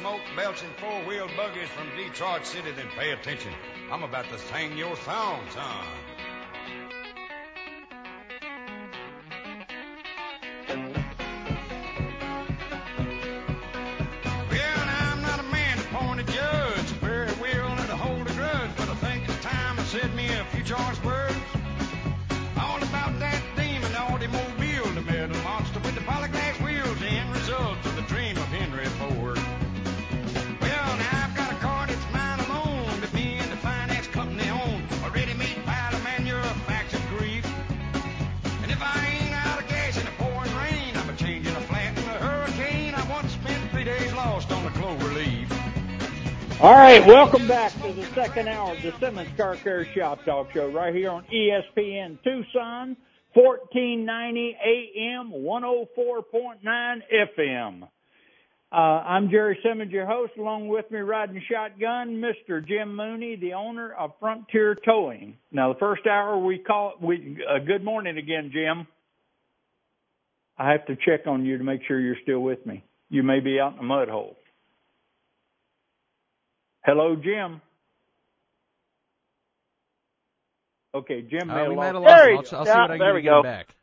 Smoke belching four wheel buggies from Detroit City, then pay attention. I'm about to sing your song, son. All right, welcome back to the second hour of the Simmons Car Care Shop Talk Show right here on ESPN Tucson, 1490 AM, 104.9 FM. Uh, I'm Jerry Simmons, your host. Along with me, riding shotgun, Mr. Jim Mooney, the owner of Frontier Towing. Now, the first hour we call we uh, good morning again, Jim. I have to check on you to make sure you're still with me. You may be out in the mud hole. Hello, Jim. Okay, Jim may Uh, we lost- might have There lost he- him. I'll, I'll see yeah, what I can there do we get him go. back.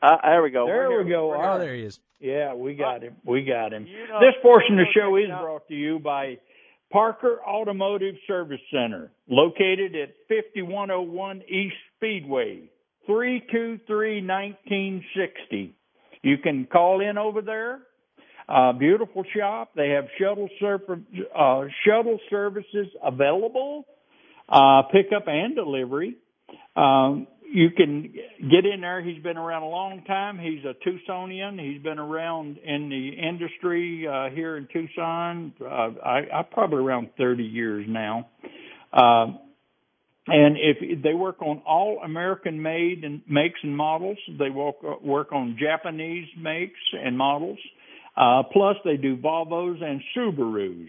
Uh, there we go. There We're we here. go. We're Oh, right. there he is. Yeah, we got him. We got him. You know- this portion of the show is check it out. brought to you by Parker Automotive Service Center, located at 5101 East Speedway, 323-1960. You can call in over there. Uh, beautiful shop. They have shuttle surf- uh, shuttle services available, uh, pickup and delivery. Um, you can get in there. He's been around a long time. He's a Tucsonian. He's been around in the industry uh, here in Tucson. Uh, I, I probably around 30 years now. Um, and if they work on all American made and makes and models, they work work on Japanese makes and models. Uh, plus, they do Volvos and Subarus.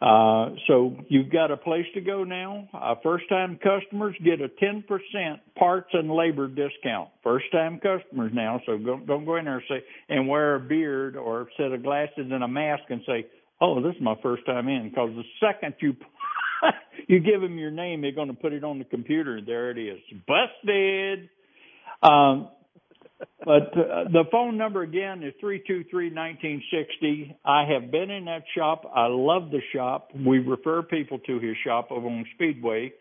Uh, so you've got a place to go now. Uh, first time customers get a 10% parts and labor discount. First time customers now. So don't, don't go in there and say, and wear a beard or a set of glasses and a mask and say, oh, this is my first time in. Cause the second you, you give them your name, they're going to put it on the computer. There it is. Busted. Um, but uh, the phone number again is three two three nineteen sixty. I have been in that shop. I love the shop. We refer people to his shop over on Speedway,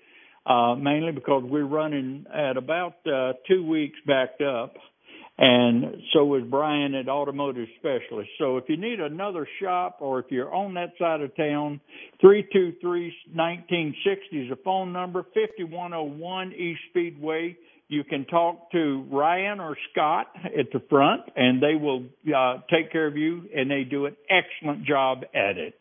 uh, mainly because we're running at about uh, two weeks backed up, and so is Brian at Automotive Specialist. So if you need another shop or if you're on that side of town, three two three nineteen sixty is the phone number. Fifty one oh one East Speedway you can talk to Ryan or Scott at the front, and they will uh, take care of you, and they do an excellent job at it.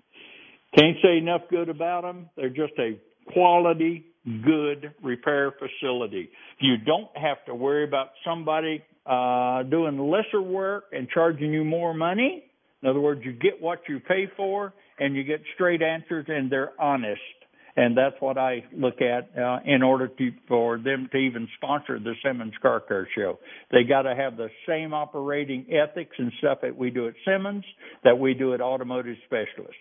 Can't say enough good about them. They're just a quality, good repair facility. You don't have to worry about somebody uh, doing lesser work and charging you more money. In other words, you get what you pay for, and you get straight answers, and they're honest and that's what I look at uh, in order to for them to even sponsor the Simmons Car Care Show. They got to have the same operating ethics and stuff that we do at Simmons that we do at Automotive Specialists.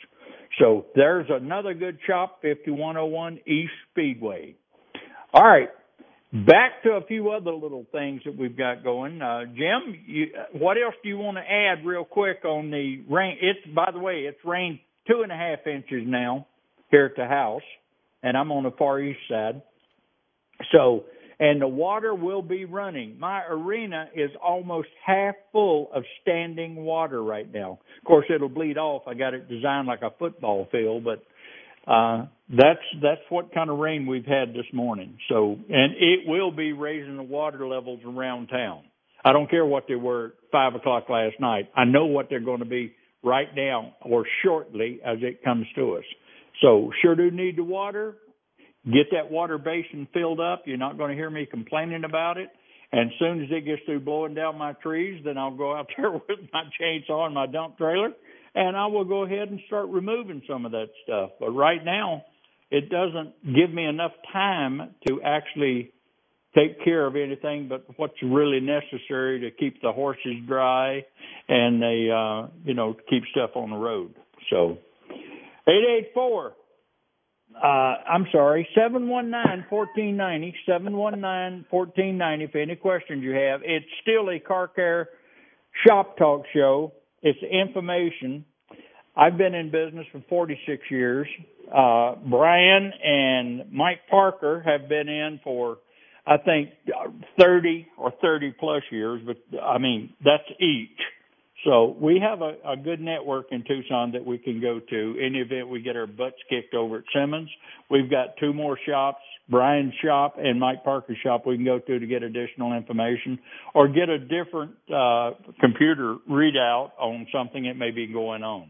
So there's another good shop, 5101 East Speedway. All right. Back to a few other little things that we've got going. Uh, Jim, you, what else do you want to add real quick on the rain? It's, by the way, it's rained two and a half inches now here at the house and I'm on the far east side. So, and the water will be running. My arena is almost half full of standing water right now. Of course, it'll bleed off. I got it designed like a football field, but uh that's that's what kind of rain we've had this morning. So, and it will be raising the water levels around town. I don't care what they were at five o'clock last night. I know what they're going to be right now or shortly as it comes to us. So sure do need the water. Get that water basin filled up. You're not going to hear me complaining about it. And as soon as it gets through blowing down my trees, then I'll go out there with my chainsaw and my dump trailer and I will go ahead and start removing some of that stuff. But right now, it doesn't give me enough time to actually take care of anything but what's really necessary to keep the horses dry and they uh you know keep stuff on the road. So 884. Uh, I'm sorry, 719-1490, 719-1490 if any questions you have. It's still a car care shop talk show. It's information. I've been in business for 46 years. Uh, Brian and Mike Parker have been in for, I think, 30 or 30 plus years, but I mean, that's each. So we have a, a good network in Tucson that we can go to. The event we get our butts kicked over at Simmons, we've got two more shops, Brian's shop and Mike Parker's shop we can go to to get additional information or get a different uh, computer readout on something that may be going on.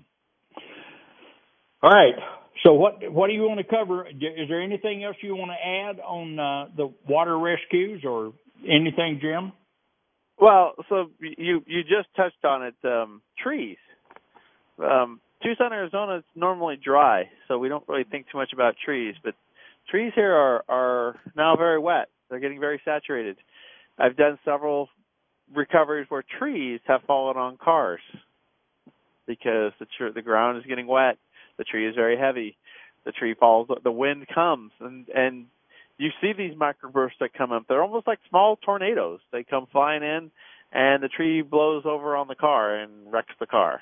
All right. So what what do you want to cover? Is there anything else you want to add on uh, the water rescues or anything, Jim? Well, so you you just touched on it. Um, trees. Um, Tucson, Arizona is normally dry, so we don't really think too much about trees. But trees here are are now very wet. They're getting very saturated. I've done several recoveries where trees have fallen on cars because the tr- the ground is getting wet. The tree is very heavy. The tree falls. The wind comes, and and you see these microbursts that come up. They're almost like small tornadoes. They come flying in, and the tree blows over on the car and wrecks the car.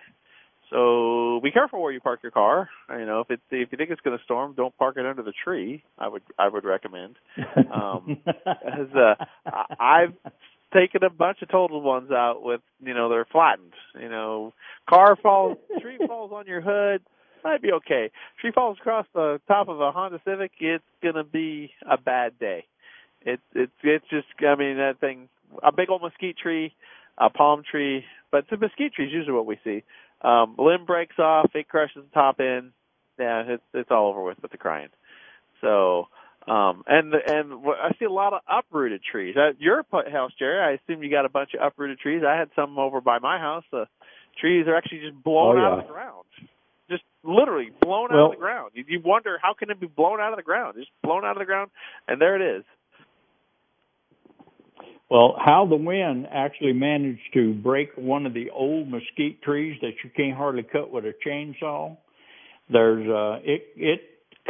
So be careful where you park your car. You know, if it if you think it's going to storm, don't park it under the tree. I would I would recommend. Um, as uh, I've taken a bunch of totaled ones out with you know they're flattened. You know, car falls, tree falls on your hood, might be okay. If she falls across the top of a Honda Civic, it's gonna be a bad day. It it's it's just I mean that thing a big old mesquite tree, a palm tree, but the mesquite tree is usually what we see. Um, limb breaks off, it crushes the top end. Yeah, it's it's all over with with the crying. So um, and and I see a lot of uprooted trees. At your house, Jerry, I assume you got a bunch of uprooted trees. I had some over by my house. The trees are actually just blown oh, yeah. out of the ground just literally blown out of the ground. You, you wonder how can it be blown out of the ground? Just blown out of the ground, and there it is. Well, how the wind actually managed to break one of the old mesquite trees that you can't hardly cut with a chainsaw. There's uh it it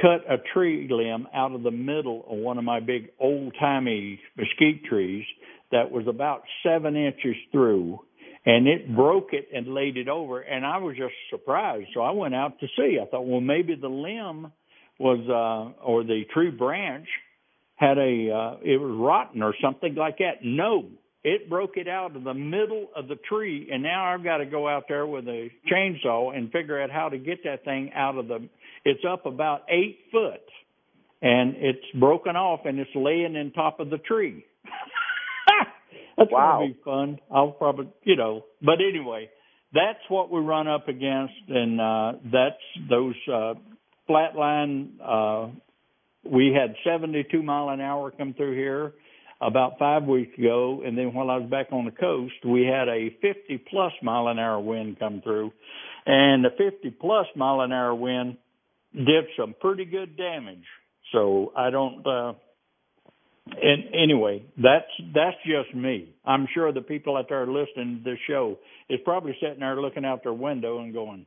cut a tree limb out of the middle of one of my big old timey mesquite trees that was about seven inches through and it broke it and laid it over and I was just surprised. So I went out to see. I thought, well maybe the limb was uh or the tree branch had a uh it was rotten or something like that. No. It broke it out of the middle of the tree and now I've got to go out there with a chainsaw and figure out how to get that thing out of the it's up about eight foot and it's broken off and it's laying in top of the tree. That's wow. gonna be fun. I'll probably, you know, but anyway, that's what we run up against, and uh, that's those uh, flatline. Uh, we had 72 mile an hour come through here about five weeks ago, and then while I was back on the coast, we had a 50 plus mile an hour wind come through, and the 50 plus mile an hour wind did some pretty good damage. So I don't. Uh, and anyway, that's that's just me. I'm sure the people out there listening to this show is probably sitting there looking out their window and going,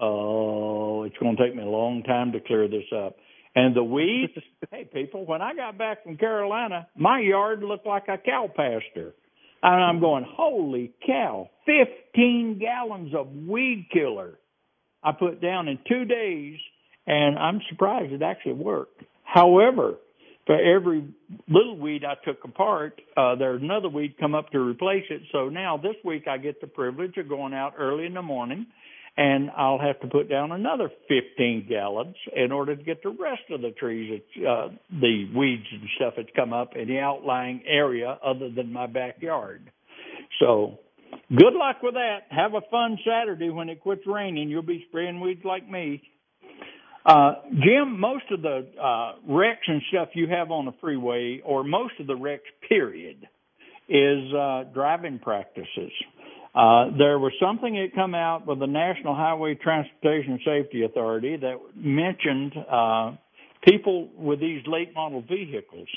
"Oh, it's going to take me a long time to clear this up." And the weeds, hey people, when I got back from Carolina, my yard looked like a cow pasture. And I'm going, holy cow, 15 gallons of weed killer I put down in two days, and I'm surprised it actually worked. However, for every little weed I took apart, uh, there's another weed come up to replace it. So now this week I get the privilege of going out early in the morning and I'll have to put down another 15 gallons in order to get the rest of the trees, uh, the weeds and stuff that's come up in the outlying area other than my backyard. So good luck with that. Have a fun Saturday when it quits raining. You'll be spraying weeds like me. Uh, Jim, most of the uh, wrecks and stuff you have on the freeway, or most of the wrecks, period, is uh, driving practices. Uh, there was something that come out with the National Highway Transportation Safety Authority that mentioned uh, people with these late model vehicles.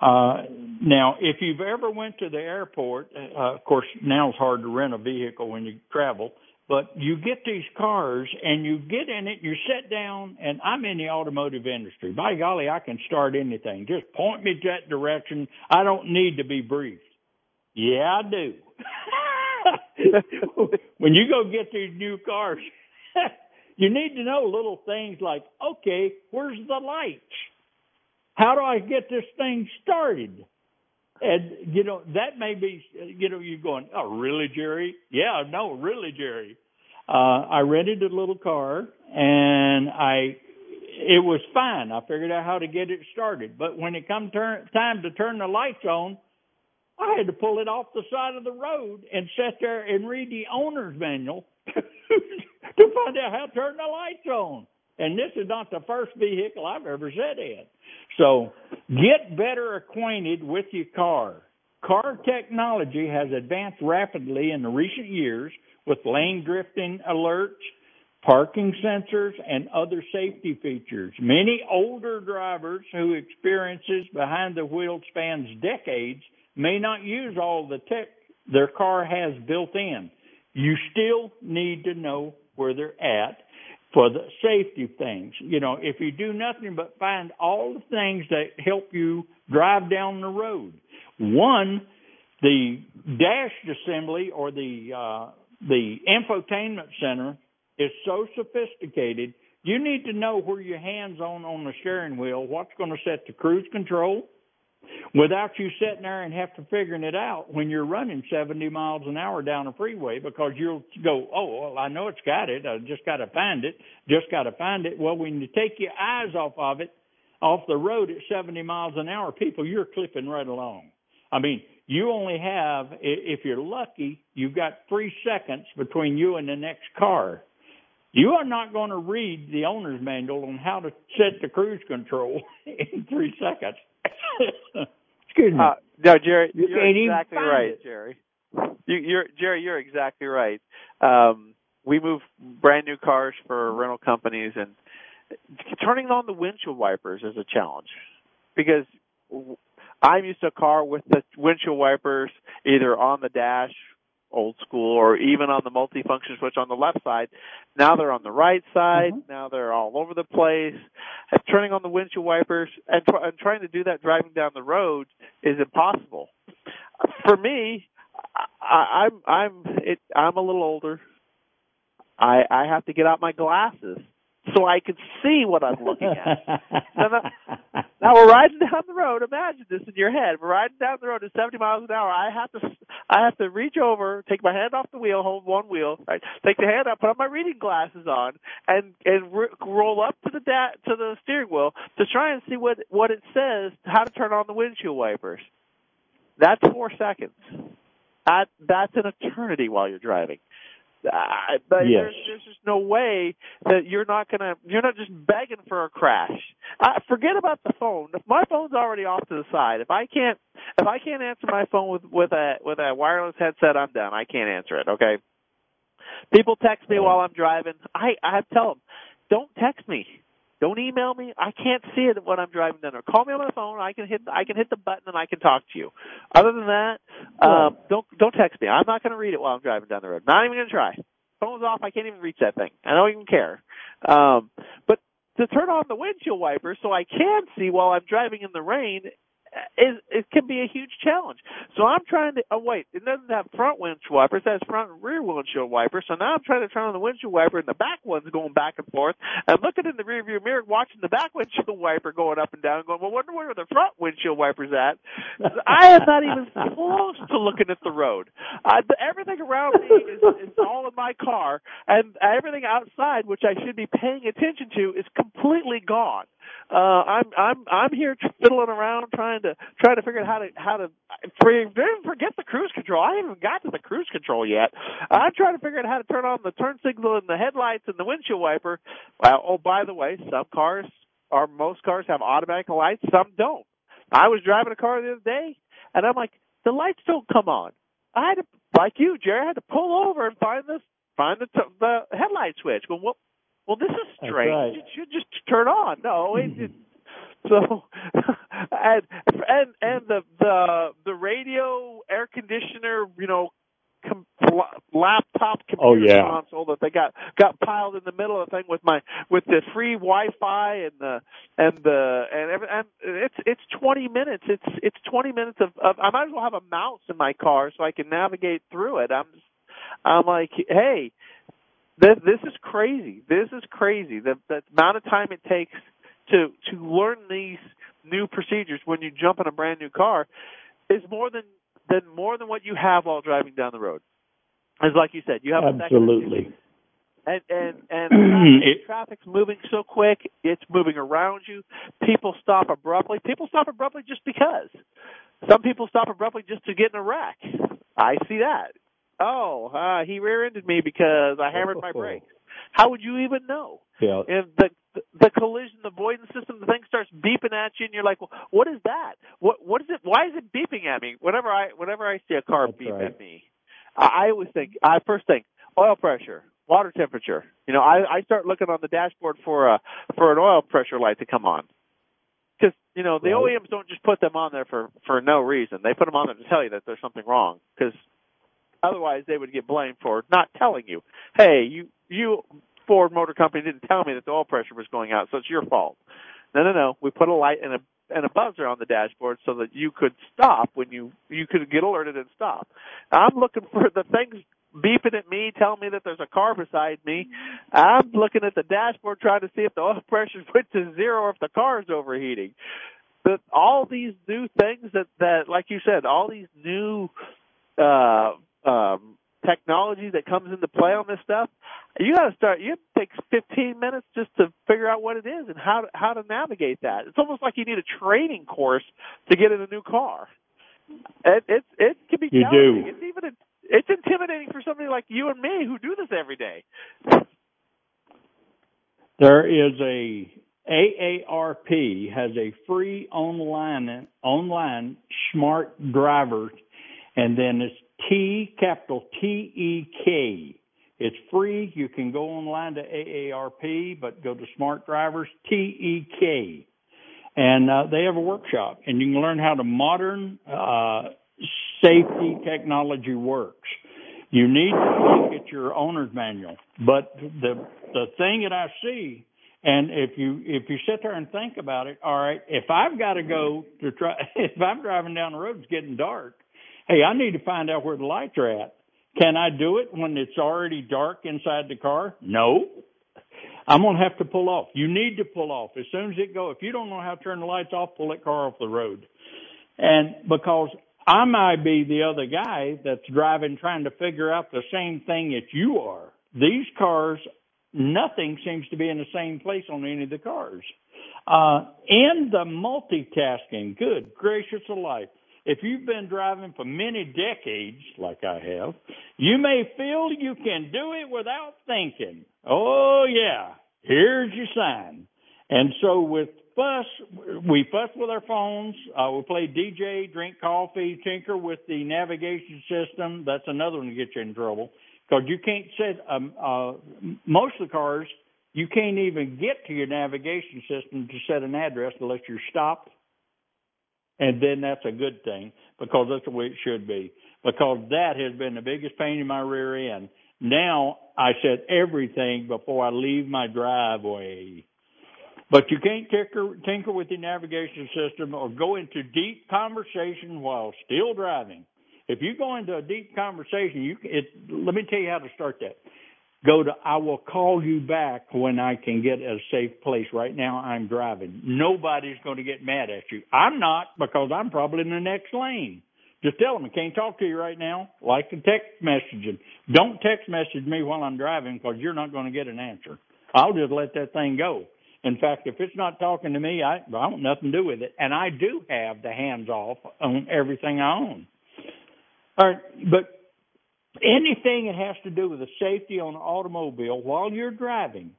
Uh, now, if you've ever went to the airport, uh, of course now it's hard to rent a vehicle when you travel But you get these cars and you get in it, you sit down, and I'm in the automotive industry. By golly, I can start anything. Just point me that direction. I don't need to be briefed. Yeah, I do. when you go get these new cars, you need to know little things like, okay, where's the lights? How do I get this thing started? And you know that may be, you know, you're going, oh, really, Jerry? Yeah, no, really, Jerry. Uh, I rented a little car and I, it was fine. I figured out how to get it started. But when it come turn, time to turn the lights on, I had to pull it off the side of the road and sit there and read the owner's manual to find out how to turn the lights on. And this is not the first vehicle I've ever sat in. So get better acquainted with your car. Car technology has advanced rapidly in the recent years with lane drifting alerts, parking sensors, and other safety features. Many older drivers who experiences behind the wheel spans decades may not use all the tech their car has built in. You still need to know where they're at for the safety things. You know, if you do nothing but find all the things that help you drive down the road. One, the dash assembly or the uh, the infotainment center is so sophisticated. You need to know where your hands on on the steering wheel, what's going to set the cruise control, without you sitting there and have to figuring it out when you're running 70 miles an hour down a freeway because you'll go, oh, well, I know it's got it. I just got to find it. Just got to find it. Well, when you take your eyes off of it, off the road at 70 miles an hour, people, you're clipping right along. I mean, you only have, if you're lucky, you've got three seconds between you and the next car. You are not going to read the owner's manual on how to set the cruise control in three seconds. Excuse me. Uh, no, Jerry, you you're exactly right, it. Jerry. You, you're Jerry. You're exactly right. Um, we move brand new cars for rental companies, and turning on the windshield wipers is a challenge because I'm used to a car with the windshield wipers either on the dash old school or even on the multifunction switch on the left side. Now they're on the right side. Mm-hmm. Now they're all over the place. And turning on the windshield wipers and, tr- and trying to do that driving down the road is impossible. For me, I, I'm I'm it, I'm a little older. I I have to get out my glasses so I can see what I'm looking at. now, now we're riding down the road. Imagine this in your head. We're riding down the road at 70 miles an hour. I have to, I have to reach over, take my hand off the wheel, hold one wheel, right? Take the hand up, put on my reading glasses on, and and r- roll up to the da- to the steering wheel to try and see what what it says, how to turn on the windshield wipers. That's four seconds. That that's an eternity while you're driving. Uh, but yes. there's, there's just no way that you're not gonna you're not just begging for a crash. Uh, forget about the phone. If my phone's already off to the side, if I can't if I can't answer my phone with with a with a wireless headset, I'm done. I can't answer it. Okay. People text me while I'm driving. I I tell them, don't text me. Don't email me. I can't see it when I'm driving down there. Call me on my phone. I can hit I can hit the button and I can talk to you. Other than that, um, don't don't text me. I'm not going to read it while I'm driving down the road. Not even going to try. Phone's off. I can't even reach that thing. I don't even care. Um, but to turn on the windshield wiper so I can see while I'm driving in the rain is it can be a huge challenge. So I'm trying to. Oh wait, it doesn't have front windshield wipers. It has front and rear windshield wipers. So now I'm trying to turn on the windshield wiper, and the back one's going back and forth. I'm looking in the rear view mirror, watching the back windshield wiper going up and down, going, well, wonder where the front windshield wipers at. I am not even close to looking at the road. Uh, everything around me is, is all in my car, and everything outside, which I should be paying attention to, is completely gone uh, I'm I'm I'm here fiddling around trying to trying to figure out how to how to forget the cruise control. I haven't got to the cruise control yet. I'm trying to figure out how to turn on the turn signal and the headlights and the windshield wiper. Well, oh by the way, some cars or most cars have automatic lights, some don't. I was driving a car the other day, and I'm like, the lights don't come on. I had to, like you, Jerry, I had to pull over and find this, find the t- the headlight switch. Well, what well, this is strange. Right. It should just turn on. No, it, it so and and and the the the radio air conditioner, you know, com- laptop oh, computer Oh, yeah. console that they got got piled in the middle of the thing with my with the free Wi-Fi and the and the and every and it's it's 20 minutes. It's it's 20 minutes of, of I might as well have a mouse in my car so I can navigate through it. I'm I'm like, hey, this this is crazy. This is crazy. The the amount of time it takes to to learn these new procedures when you jump in a brand new car is more than than more than what you have while driving down the road. It's like you said, you have a Absolutely. and and and traffic, It- traffic's moving so quick, it's moving around you. People stop abruptly. People stop abruptly just because. Some people stop abruptly just to get in a wreck. I see that. Oh, uh, he rear-ended me because I hammered my brakes. How would you even know? Yeah. If the the collision the avoidance system, the thing starts beeping at you, and you're like, well, "What is that? What what is it? Why is it beeping at me?" Whenever I whenever I see a car That's beep right. at me, I, I always think I first think oil pressure, water temperature. You know, I I start looking on the dashboard for a for an oil pressure light to come on. Because you know the Right. OEMs don't just put them on there for for no reason. They put them on there to tell you that there's something wrong. Because otherwise they would get blamed for not telling you. Hey, you you Ford Motor Company didn't tell me that the oil pressure was going out, so it's your fault. No, no, no. We put a light and a and a buzzer on the dashboard so that you could stop when you you could get alerted and stop. I'm looking for the things beeping at me, telling me that there's a car beside me. I'm looking at the dashboard trying to see if the oil pressure went to zero or if the car is overheating. But all these new things that that like you said, all these new uh um technology that comes into play on this stuff, you got to start. You take 15 minutes just to figure out what it is and how to, how to navigate that. It's almost like you need a training course to get in a new car. It it, it can be You challenging. do. It's even it's intimidating for somebody like you and me who do this every day. There is a AARP has a free online online smart driver, and then it's T capital T E K. It's free. You can go online to AARP, but go to Smart Drivers T E K, and uh, they have a workshop, and you can learn how the modern uh, safety technology works. You need to look at your owner's manual, but the the thing that I see, and if you if you sit there and think about it, all right, if I've got to go to try, if I'm driving down the road, it's getting dark. Hey, I need to find out where the lights are at. Can I do it when it's already dark inside the car? No. I'm gonna have to pull off. You need to pull off as soon as it go. If you don't know how to turn the lights off, pull that car off the road. And because I might be the other guy that's driving trying to figure out the same thing that you are. These cars, nothing seems to be in the same place on any of the cars. Uh, and the multitasking, good gracious alive. If you've been driving for many decades, like I have, you may feel you can do it without thinking. Oh yeah, here's your sign. And so with fuss, we fuss with our phones. Uh, we play DJ, drink coffee, tinker with the navigation system. That's another one to get you in trouble because you can't set. Um, uh, most of the cars, you can't even get to your navigation system to set an address unless you're stopped. And then that's a good thing because that's the way it should be. Because that has been the biggest pain in my rear end. Now I set everything before I leave my driveway. But you can't tinker, tinker with your navigation system or go into deep conversation while still driving. If you go into a deep conversation, you it, let me tell you how to start that. Go to I will call you back when I can get a safe place. Right now I'm driving. Nobody's going to get mad at you. I'm not because I'm probably in the next lane. Just tell them I can't talk to you right now. Like the text messaging. Don't text message me while I'm driving because you're not going to get an answer. I'll just let that thing go. In fact, if it's not talking to me, I, I want nothing to do with it. And I do have the hands off on everything I own. All right, but anything that has to do with the safety on an automobile while you're driving,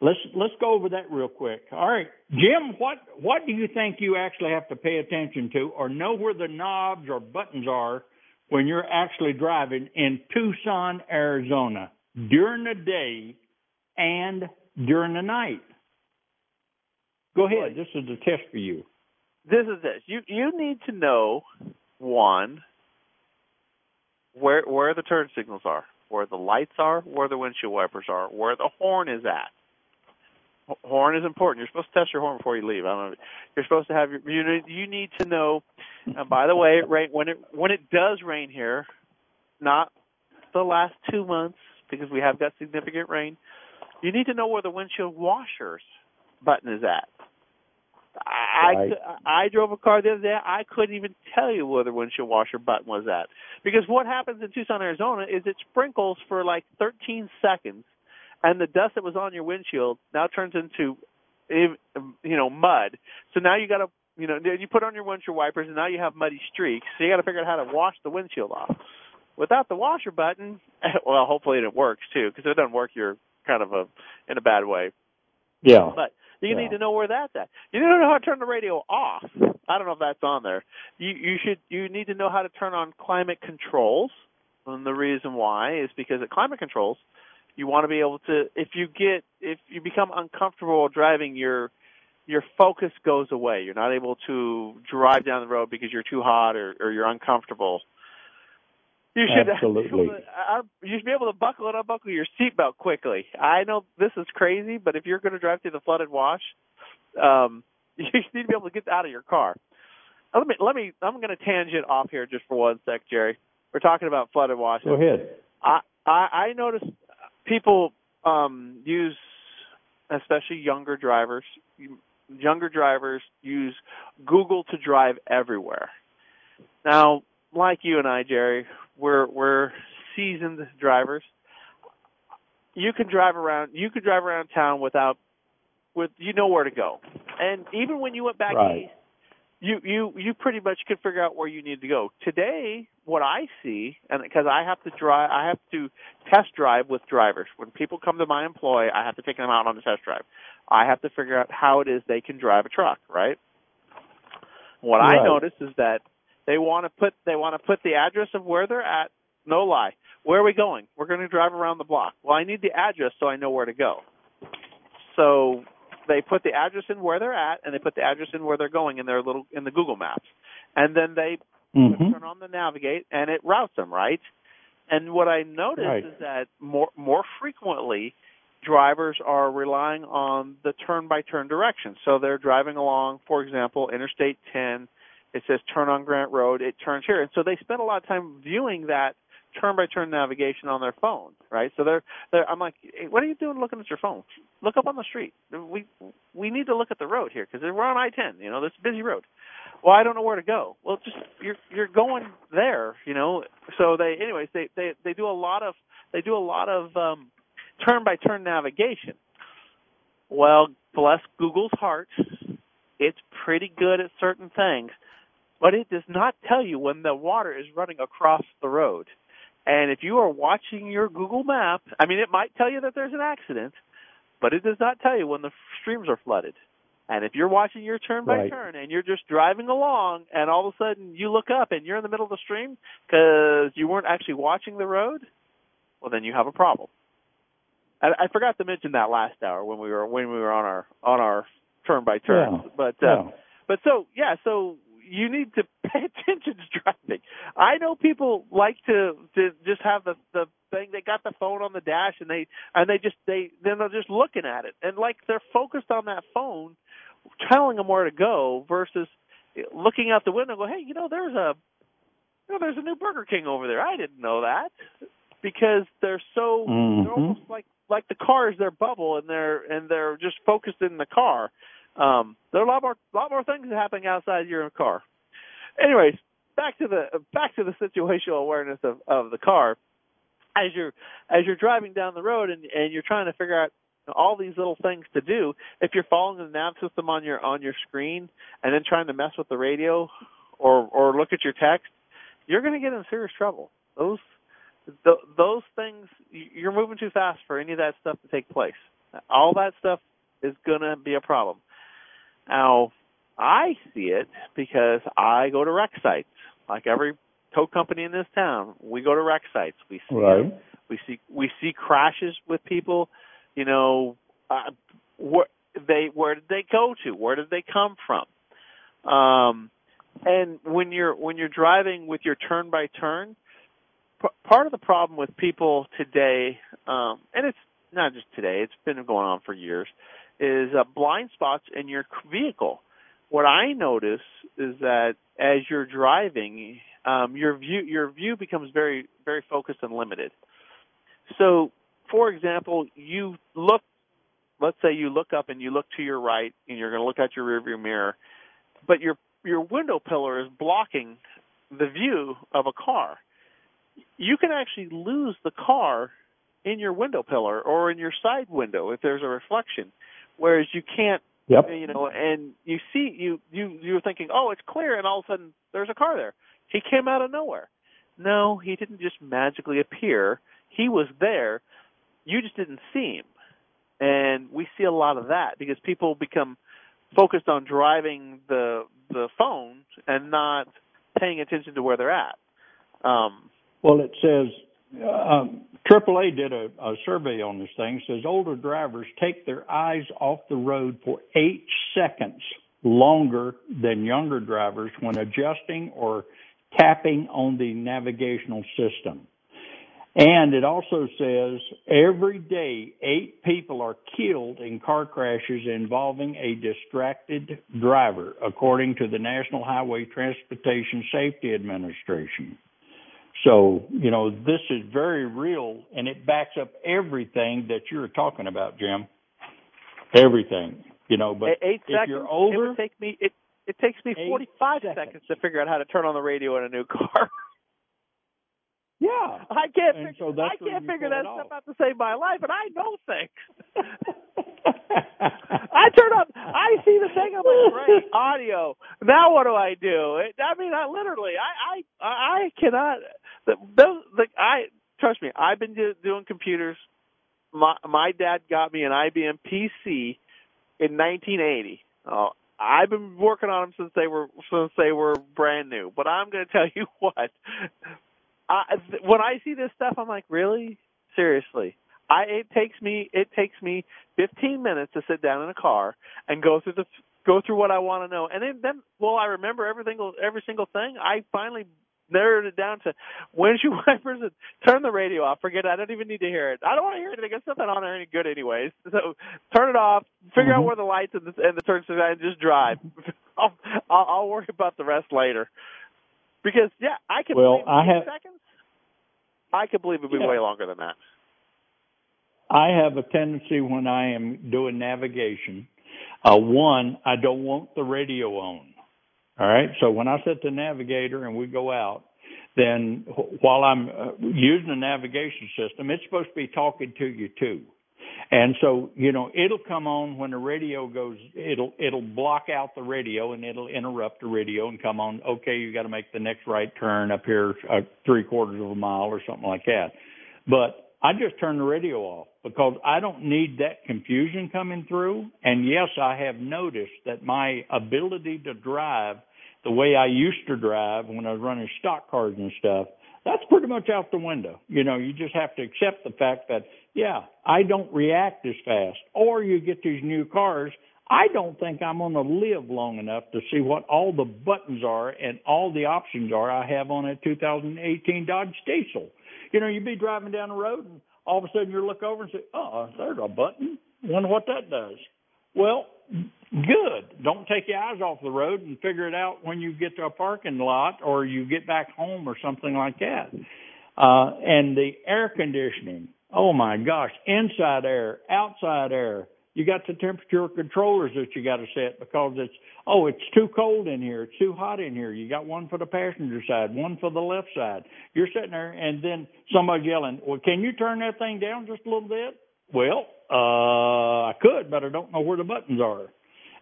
let's let's go over that real quick. All right, Jim, what what do you think you actually have to pay attention to, or know where the knobs or buttons are when you're actually driving in Tucson, Arizona, during the day and during the night? Go ahead. This is a test for you. This is this. You you need to know one where where the turn signals are, where the lights are, where the windshield wipers are, where the horn is at. H- Horn is important. You're supposed to test your horn before you leave. I don't know. You're supposed to have your. You need, you need to know. And by the way, rain when it when it does rain here, not the last two months because we have got significant rain. You need to know where the windshield washers button is at. I Right. I drove a car the other day. I couldn't even tell you where the windshield washer button was at because what happens in Tucson, Arizona, is it sprinkles for like 13 seconds, and the dust that was on your windshield now turns into, you know, mud. So now you got to, you know, you put on your windshield wipers, and now you have muddy streaks. So you got to figure out how to wash the windshield off. Without the washer button, well, hopefully it works too, because if it doesn't work, you're kind of a in a bad way. Yeah. But you Yeah. need to know where that's at. You need to know how to turn the radio off. I don't know if that's on there. You you should you need to know how to turn on climate controls. And the reason why is because at climate controls, you want to be able to if you get if you become uncomfortable driving your your focus goes away. You're not able to drive down the road because you're too hot or, or you're uncomfortable. You should Absolutely. You should be able to buckle and unbuckle your seatbelt quickly. I know this is crazy, but if you're going to drive through the flooded wash, um, you need to be able to get out of your car. Let me let me. I'm going to tangent off here just for one sec, Jerry. We're talking about flooded washes. Go ahead. I I, I notice people um, use, especially younger drivers, younger drivers use Google to drive everywhere. Now, like you and I, Jerry, we're we're seasoned drivers. You can drive around. You can drive around town without, with you know where to go. And even when you went back Right. east, you you you pretty much could figure out where you need to go. Today, what I see, and because I have to drive, I have to test drive with drivers. When people come to my employ, I have to take them out on the test drive. I have to figure out how it is they can drive a truck, right? What I notice is that they want to put they want to put the address of where they're at. No lie. Where are we going? We're going to drive around the block. Well, I need the address so I know where to go. So they put the address in where they're at, and they put the address in where they're going in their little in the Google Maps, and then they hmm turn on the navigate, and it routes them right. And what I noticed Right. is that more more frequently, drivers are relying on the turn by turn directions. So they're driving along, for example, Interstate 10. It says turn on Grant Road. It turns here, and so they spend a lot of time viewing that turn by turn navigation on their phone, right? So they're, they're I'm like, hey, what are you doing looking at your phone? Look up on the street. We we need to look at the road here because we're on I-10. You know, this busy road. Well, I don't know where to go. Well, just you're you're going there, you know. So they, anyways, they they they do a lot of they do a lot of um, turn by turn navigation. Well, bless Google's heart, it's pretty good at certain things, but it does not tell you when the water is running across the road. And if you are watching your Google map, I mean, it might tell you that there's an accident, but it does not tell you when the streams are flooded. And if you're watching your turn by Right. turn and you're just driving along and all of a sudden you look up and you're in the middle of the stream because you weren't actually watching the road, well, then you have a problem. I, I forgot to mention that last hour when we were when we were on our on our turn by turn. Yeah. But uh, Yeah. but so yeah, so you need to pay attention to driving. I know people like to to just have the the thing. They got the phone on the dash and they and they just they then they're just looking at it and like they're focused on that phone, telling them where to go versus looking out the window. and Go, hey, you know, there's a you know, there's a new Burger King over there. I didn't know that because they're so they're Mhm. almost like like the car is their bubble and they're and they're just focused in the car. Um, there are a lot more lot more things happening outside your car. Anyways, back to the back to the situational awareness of of the car. As you're as you're driving down the road and and you're trying to figure out all these little things to do, if you're following the nav system on your on your screen and then trying to mess with the radio or or look at your text, you're going to get in serious trouble. Those th- those things you're moving too fast for any of that stuff to take place. All that stuff is going to be a problem. Now, I see it because I go to wreck sites. Like every tow company in this town, we go to wreck sites. We see Right. we see we see crashes with people. You know, uh, where they where did they go to? Where did they come from? Um, and when you're when you're driving with your turn by turn, part of the problem with people today, um, and it's not just today; it's been going on for years, is uh, blind spots in your vehicle. What I notice is that as you're driving, um, your view your view becomes very very focused and limited. So, for example, you look. Let's say you look up and you look to your right, and you're going to look out your rearview mirror, but your your window pillar is blocking the view of a car. You can actually lose the car in your window pillar or in your side window if there's a reflection, whereas you can't. Yep. You know, and you see you you you're thinking, oh, it's clear, and all of a sudden there's a car there. He came out of nowhere. No, he didn't just magically appear. He was there. You just didn't see him. And we see a lot of that because people become focused on driving the the phone and not paying attention to where they're at. Um, well, it says Uh, AAA did a, a survey on this thing. Says older drivers take their eyes off the road for eight seconds longer than younger drivers when adjusting or tapping on the navigational system. And it also says every day eight people are killed in car crashes involving a distracted driver, according to the National Highway Transportation Safety Administration. So, you know, this is very real and it backs up everything that you're talking about, Jim. Everything. You know, but eight if seconds, you're older, it would take me it it takes me 45 seconds. seconds to figure out how to turn on the radio in a new car. Yeah. I can't. And figure, so I can't figure that stuff out to save my life, and I know things. I turn on. I see the thing. I'm like, great audio. Now what do I do? It, I mean, I literally, I, I, I cannot. Those, the, I trust me. I've been do, doing computers. My my dad got me an IBM PC in 1980. Oh, uh, I've been working on them since they were since they were brand new. But I'm going to tell you what. I, when I see this stuff, I'm like, really, seriously. I it takes me it takes me 15 minutes to sit down in a car and go through the go through what I want to know, and then then well, I remember every single every single thing. I finally narrowed it down to windshield wipers and turn the radio off. Forget it. I don't even need to hear it. I don't want to hear anything. It's not on there any good anyways. So turn it off. Figure Mhm. out where the lights and the and the turn signal and just drive. I'll, I'll I'll worry about the rest later. Because yeah, I can Well, believe I have- seconds. I could believe it'd be Yeah. way longer than that. I have a tendency when I am doing navigation, uh, one, I don't want the radio on. All right. So when I set the navigator and we go out, then while I'm uh, using the navigation system, it's supposed to be talking to you too. And so, you know, it'll come on when the radio goes, it'll, it'll block out the radio and it'll interrupt the radio and come on, okay, you got to make the next right turn up here, uh, three quarters of a mile or something like that. But I just turn the radio off because I don't need that confusion coming through. And yes, I have noticed that my ability to drive the way I used to drive when I was running stock cars and stuff, that's pretty much out the window. You know, you just have to accept the fact that, yeah, I don't react as fast. Or you get these new cars. I don't think I'm going to live long enough to see what all the buttons are and all the options are I have on a 2018 Dodge Diesel. You know, you'd be driving down the road and all of a sudden you look over and say, oh, there's a button. Wonder what that does. Well, good. Don't take your eyes off the road and figure it out when you get to a parking lot or you get back home or something like that. Uh, and the air conditioning. Oh my gosh. Inside air, outside air. You got the temperature controllers that you got to set because it's, oh, it's too cold in here. It's too hot in here. You got one for the passenger side, one for the left side. You're sitting there and then somebody's yelling, well, can you turn that thing down just a little bit? Well, uh, I could, but I don't know where the buttons are.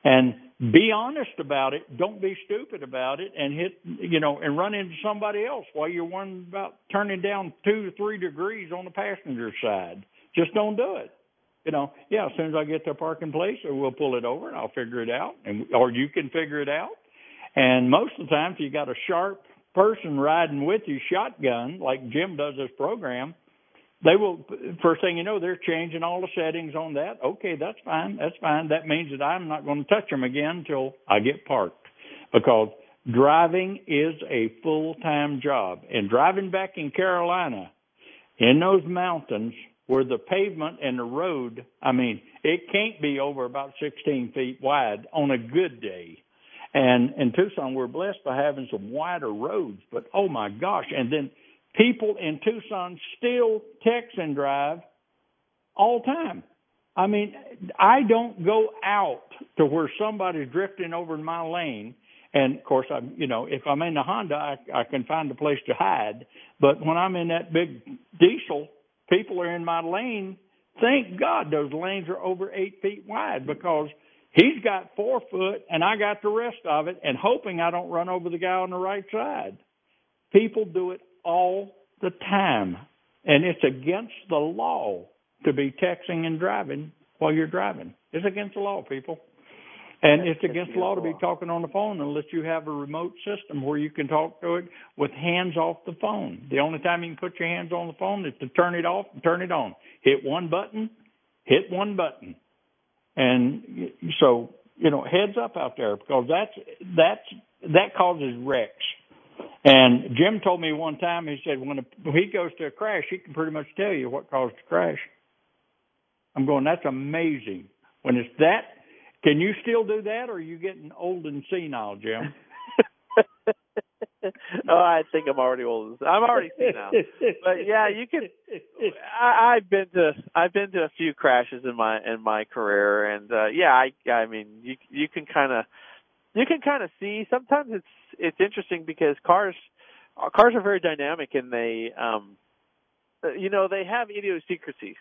And be honest about it. Don't be stupid about it and hit, you know, and run into somebody else while you're worrying about turning down two to three degrees on the passenger side. Just don't do it. You know, yeah, as soon as I get to a parking place, or we'll pull it over and I'll figure it out, and or you can figure it out. And most of the time, if you got a sharp person riding with you, shotgun, like Jim does this program, they will first thing you know they're changing all the settings on that okay that's fine that's fine that means that i'm not going to touch them again until i get parked because driving is a full time job. And driving back in Carolina, in those mountains where the pavement and the road, I mean, it can't be over about 16 feet wide on a good day. And in Tucson, we're blessed by having some wider roads, but oh my gosh. And then people in Tucson still text and drive all the time. I mean, I don't go out to where somebody's drifting over in my lane. And of course, I'm, you know, if I'm in the Honda, I, I can find a place to hide. But when I'm in that big diesel, people are in my lane. Thank God those lanes are over eight feet wide because he's got four foot and I got the rest of it and hoping I don't run over the guy on the right side. People do it all the time and it's against the law to be texting and driving while you're driving. It's against the law, people. And it's against the law to be talking on the phone unless you have a remote system where you can talk to it with hands off the phone. The only time you can put your hands on the phone is to turn it off and turn it on. Hit one button, hit one button. And so, you know, heads up out there because that's that's that causes wrecks. And Jim told me one time he said when, a, when he goes to a crash, he can pretty much tell you what caused the crash. I'm going, that's amazing. When it's that, can you still do that, or are you getting old and senile, Jim? oh, I think I'm already old. I'm already senile. but yeah, you can. I, I've been to I've been to a few crashes in my in my career, and uh yeah, I I mean you you can kind of you can kind of see. Sometimes it's it's interesting because cars cars are very dynamic and they um you know they have idiosyncrasies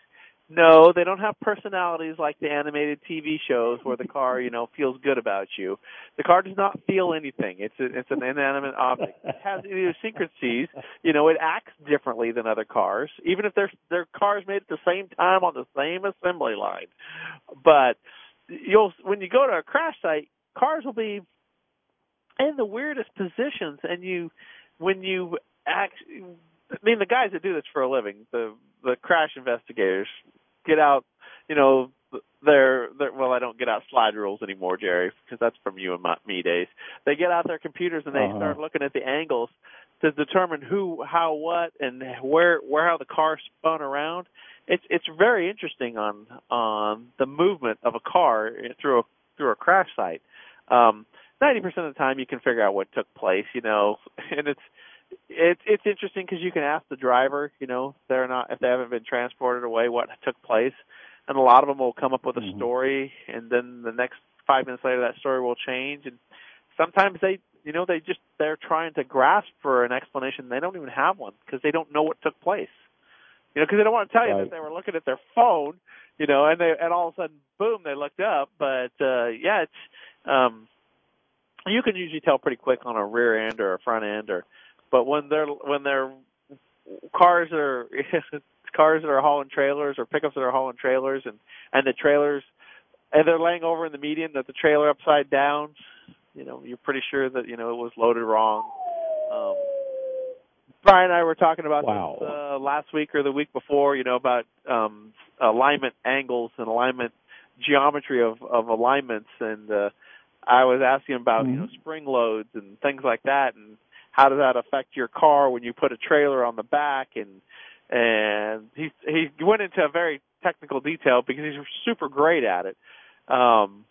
no, they don't have personalities like the animated TV shows where the car, you know, feels good about you. The car does not feel anything. It's a, it's an inanimate object. It has idiosyncrasies. You know, it acts differently than other cars, even if they're they're cars made at the same time on the same assembly line. But you'll when you go to a crash site, cars will be in the weirdest positions, and you when you act. I mean, the guys that do this for a living, the the crash investigators, get out, you know, their, their well, I don't get out slide rules anymore, Jerry, because that's from you and my, me days. They get out their computers and they uh-huh. start looking at the angles to determine who, how, what, and where, where how the car spun around. It's it's very interesting on on the movement of a car through a through a crash site. Um, Ninety percent of the time, you can figure out what took place, you know, and it's it's it's interesting because you can ask the driver, you know, if they're not if they haven't been transported away, what took place, and a lot of them will come up with a mm-hmm. story, and then the next five minutes later, that story will change, and sometimes they, you know, they just they're trying to grasp for an explanation, they don't even have one because they don't know what took place, you know, because they don't want to tell you right. that they were looking at their phone, you know, and they and all of a sudden, boom, they looked up, but uh yeah, it's um you can usually tell pretty quick on a rear end or a front end or but when they're when they're cars are cars that are hauling trailers or pickups that are hauling trailers and and the trailers and they're laying over in the median that the trailer upside down, you know, you're pretty sure that you know it was loaded wrong. Um, Brian and I were talking about wow. this uh, last week or the week before, you know, about um, alignment angles and alignment geometry of of alignments, and uh, I was asking about mm-hmm. you know spring loads and things like that, and how does that affect your car when you put a trailer on the back and and he he went into a very technical detail because he's super great at it um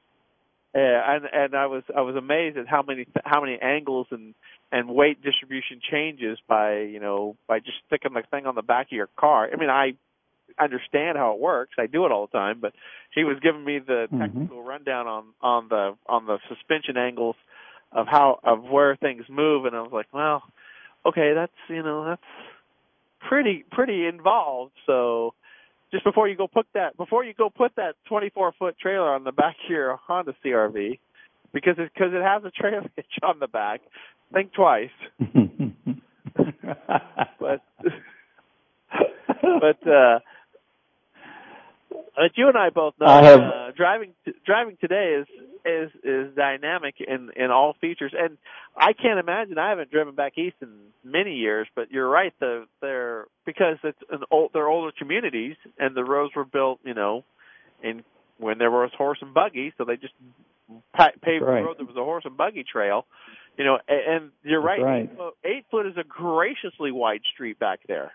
and and I was I was amazed at how many how many angles and and weight distribution changes by you know by just sticking the thing on the back of your car. I mean I understand how it works. I do it all the time, but he was giving me the mm-hmm. technical mm-hmm. rundown on on the on the suspension angles of how of where things move and I was like, well, okay, that's you know, that's pretty pretty involved. So just before you go put that before you go put that 24 foot trailer on the back of your Honda CRV because it because it has a trailer hitch on the back, think twice. but but uh but you and I both know I have, uh, driving driving today is is is dynamic in in all features, and I can't imagine. I haven't driven back east in many years, but you're right. The they're because it's an old they're older communities, and the roads were built, you know, in when there was horse and buggy, so they just paved right. the road. There was a horse and buggy trail, You know, and, and you're right. right. Eight, foot, eight foot is a graciously wide street back there,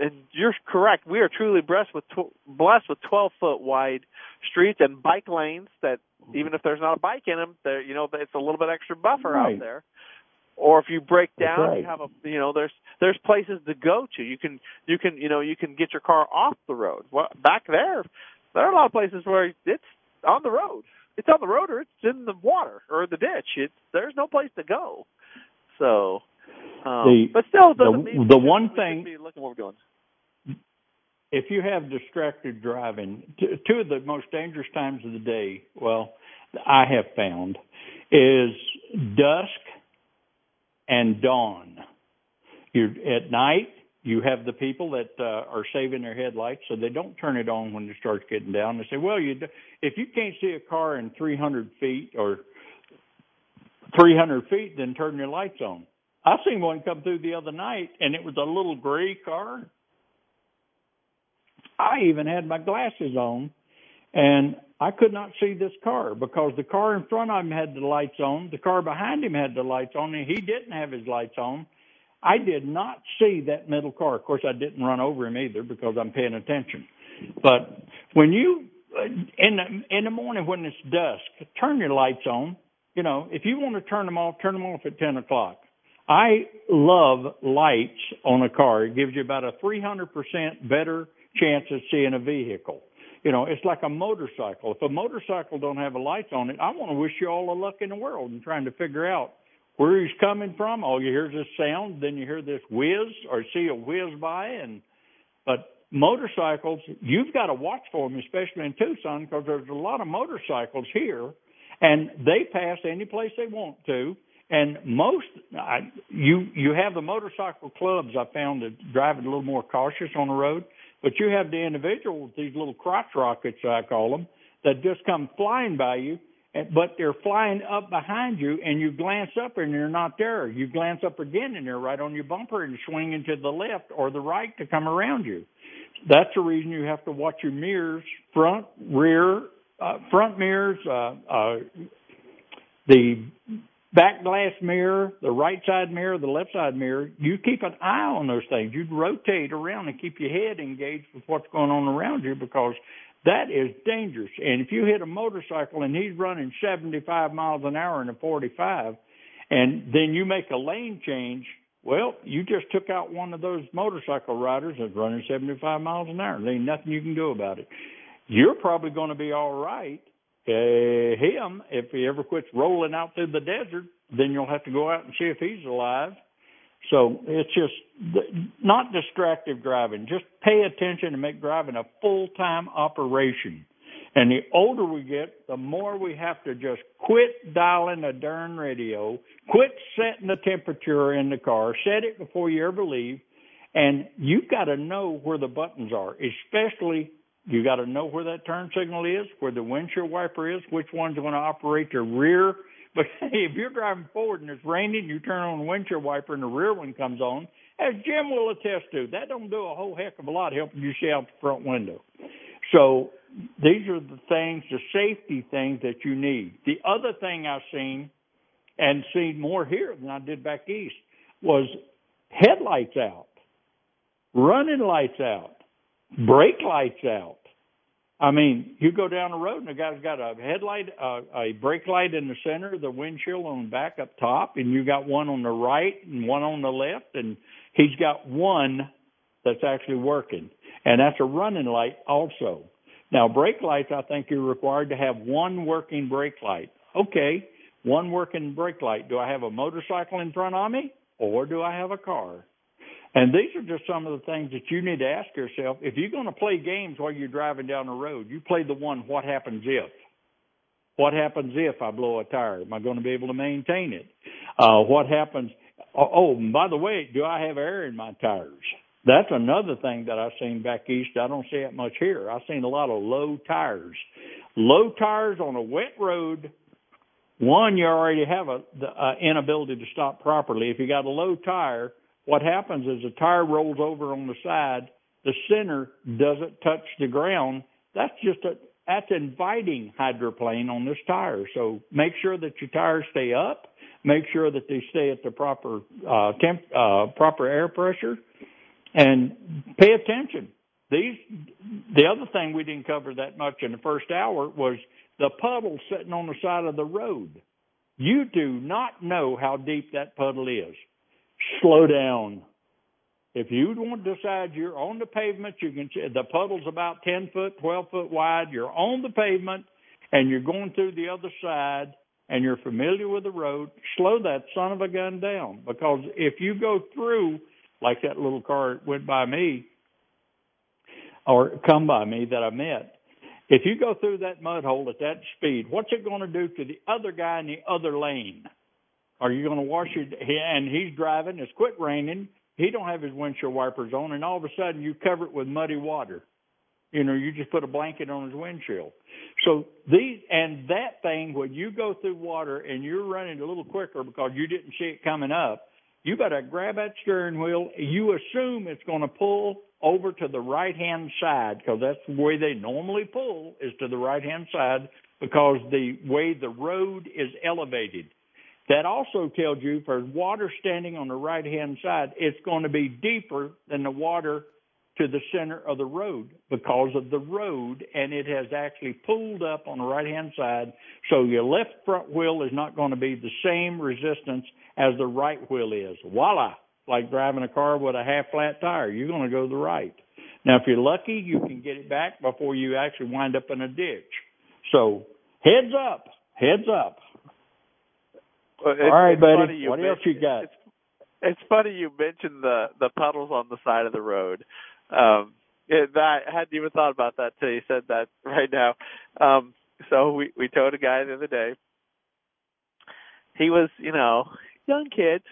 and, you're correct. We are truly blessed with tw- blessed with 12 foot wide streets and bike lanes that even if there's not a bike in them, there you know it's a little bit extra buffer right. out there. Or if you break down, right. you have a you know there's there's places to go to. You can you can you know you can get your car off the road. Well, back there, there are a lot of places where it's on the road. It's on the road or it's in the water or the ditch. It's there's no place to go. So, um, the, but still, the, mean the one thing. Be looking where we're going. If you have distracted driving, two of the most dangerous times of the day, well, I have found, is dusk and dawn. You at night you have the people that uh, are saving their headlights so they don't turn it on when it starts getting down. They say, well, you if you can't see a car in 300 feet or 300 feet, then turn your lights on. I seen one come through the other night, and it was a little gray car. I even had my glasses on, and I could not see this car because the car in front of him had the lights on, the car behind him had the lights on, and he didn't have his lights on. I did not see that middle car. Of course, I didn't run over him either because I'm paying attention. But when you in the in the morning when it's dusk, turn your lights on. You know, if you want to turn them off, turn them off at ten o'clock. I love lights on a car. It gives you about a 300% better chance of seeing a vehicle. You know, it's like a motorcycle. If a motorcycle don't have a lights on it, I want to wish you all the luck in the world in trying to figure out where he's coming from. All you hear is this sound, then you hear this whiz or see a whiz by, and but motorcycles, you've got to watch for them, especially in Tucson, because there's a lot of motorcycles here, and they pass any place they want to. And most, I, you you have the motorcycle clubs. I found that driving a little more cautious on the road, but you have the individuals, these little crotch rockets, I call them, that just come flying by you but they're flying up behind you and you glance up and you're not there. You glance up again and they're right on your bumper and swinging to the left or the right to come around you. That's the reason you have to watch your mirrors, front, rear, uh, front mirrors, uh, uh, the back glass mirror, the right side mirror, the left side mirror. You keep an eye on those things. You rotate around and keep your head engaged with what's going on around you because that is dangerous. And if you hit a motorcycle and he's running 75 miles an hour in a 45, and then you make a lane change, well, you just took out one of those motorcycle riders that's running 75 miles an hour. There ain't nothing you can do about it. You're probably going to be all right. Uh, him, if he ever quits rolling out through the desert, then you'll have to go out and see if he's alive. So it's just not distractive driving. Just pay attention and make driving a full time operation. And the older we get, the more we have to just quit dialing the darn radio, quit setting the temperature in the car, set it before you ever leave, and you've got to know where the buttons are, especially you got to know where that turn signal is, where the windshield wiper is, which one's going to operate the rear but if you're driving forward and it's raining, you turn on the windshield wiper and the rear one comes on, as Jim will attest to, that don't do a whole heck of a lot helping you see out the front window. So these are the things, the safety things that you need. The other thing I've seen and seen more here than I did back east was headlights out, running lights out, brake lights out. I mean, you go down the road and the guy's got a headlight, uh, a brake light in the center, the windshield on the back up top, and you got one on the right and one on the left, and he's got one that's actually working, and that's a running light also. Now, brake lights, I think you're required to have one working brake light. Okay, one working brake light. Do I have a motorcycle in front of me, or do I have a car? And these are just some of the things that you need to ask yourself. If you're going to play games while you're driving down the road, you play the one, what happens if? What happens if I blow a tire? Am I going to be able to maintain it? Uh, what happens? Oh, oh by the way, do I have air in my tires? That's another thing that I've seen back east. I don't see it much here. I've seen a lot of low tires. Low tires on a wet road. One, you already have a the uh, inability to stop properly. If you got a low tire, what happens is the tire rolls over on the side, the center doesn't touch the ground. That's just a that's inviting hydroplane on this tire. So make sure that your tires stay up. make sure that they stay at the proper uh, temp, uh, proper air pressure, and pay attention. These, the other thing we didn't cover that much in the first hour was the puddle sitting on the side of the road. You do not know how deep that puddle is. Slow down. If you want to decide you're on the pavement, you can. The puddle's about ten foot, twelve foot wide. You're on the pavement, and you're going through the other side, and you're familiar with the road. Slow that son of a gun down, because if you go through, like that little car went by me, or come by me that I met, if you go through that mud hole at that speed, what's it going to do to the other guy in the other lane? Are you going to wash your? And he's driving. It's quit raining he don't have his windshield wipers on, and all of a sudden you cover it with muddy water. You know, you just put a blanket on his windshield. So these and that thing when you go through water and you're running a little quicker because you didn't see it coming up, you to grab that steering wheel. You assume it's going to pull over to the right hand side because that's the way they normally pull is to the right hand side because the way the road is elevated. That also tells you for water standing on the right hand side, it's going to be deeper than the water to the center of the road because of the road and it has actually pulled up on the right hand side. So your left front wheel is not going to be the same resistance as the right wheel is. Voila! Like driving a car with a half flat tire, you're going to go to the right. Now, if you're lucky, you can get it back before you actually wind up in a ditch. So heads up, heads up. Well, All right, buddy. What else you got? It's, it's funny you mentioned the the puddles on the side of the road. Um, it, I hadn't even thought about that till you said that right now. Um, so we we towed a guy the other day. He was, you know, young kid.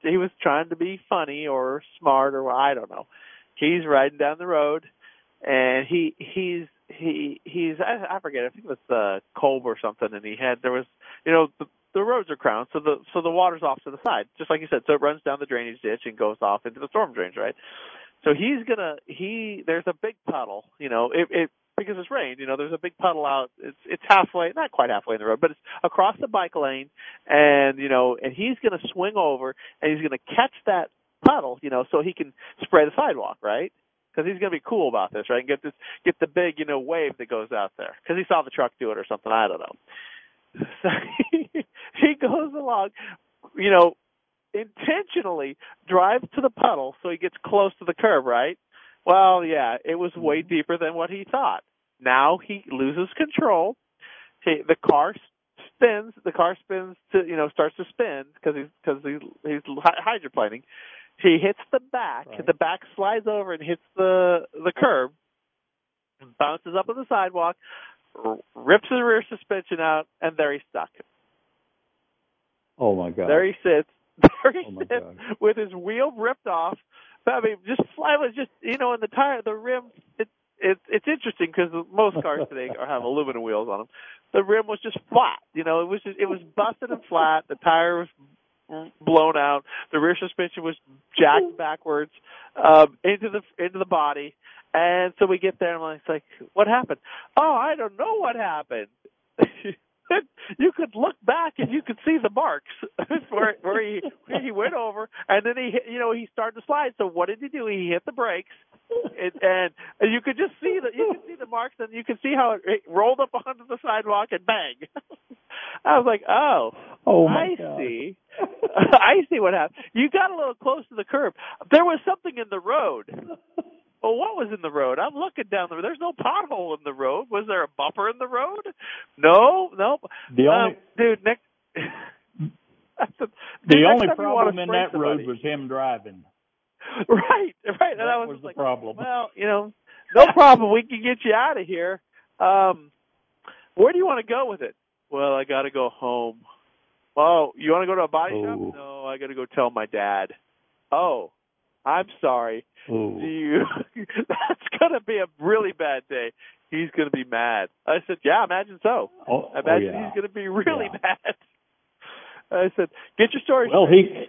He was trying to be funny or smart or I don't know. He's riding down the road, and he he's he he's I, I forget I think it was the Kolb or something, and he had there was you know the the roads are crowned, so the so the water's off to the side, just like you said. So it runs down the drainage ditch and goes off into the storm drains, right? So he's gonna he there's a big puddle, you know, it, it because it's rained, you know, there's a big puddle out. It's it's halfway, not quite halfway in the road, but it's across the bike lane, and you know, and he's gonna swing over and he's gonna catch that puddle, you know, so he can spray the sidewalk, right? Because he's gonna be cool about this, right? And get this get the big, you know, wave that goes out there. Because he saw the truck do it or something. I don't know. So he, he goes along, you know, intentionally drives to the puddle so he gets close to the curb, right? Well, yeah, it was way mm-hmm. deeper than what he thought. Now he loses control. He, the car spins. The car spins to you know starts to spin because he's because he's he's hydroplaning. He hits the back. Right. The back slides over and hits the the curb, and bounces up on the sidewalk, rips the rear suspension out, and there he's stuck. Oh my god! There he sits. There he oh sits god. with his wheel ripped off. I mean, just fly was just you know, in the tire, the rim. It, it it's interesting because most cars today are have aluminum wheels on them. The rim was just flat. You know, it was just, it was busted and flat. The tire was blown out. The rear suspension was jacked backwards um, into the into the body. And so we get there and I'm like, what happened? Oh, I don't know what happened. you could look back and you could see the marks where where he where he went over and then he hit, you know he started to slide. So what did he do? He hit the brakes and, and you could just see the you could see the marks and you could see how it, it rolled up onto the sidewalk and bang. I was like, oh, oh I God. see. I see what happened. You got a little close to the curb. There was something in the road. Well, what was in the road? I'm looking down the. There's no pothole in the road. Was there a bumper in the road? No, no. The only um, dude, Nick. the, the only problem in that somebody. road was him driving. Right, right. That and I was, was the like, problem. Well, you know, no problem. We can get you out of here. Um, where do you want to go with it? Well, I got to go home. Oh, you want to go to a body Ooh. shop? No, I got to go tell my dad. Oh, I'm sorry. Ooh. You? that's gonna be a really bad day. He's gonna be mad. I said, yeah, imagine so. Oh, I imagine oh, yeah. he's gonna be really yeah. mad. I said, get your story. Well, he.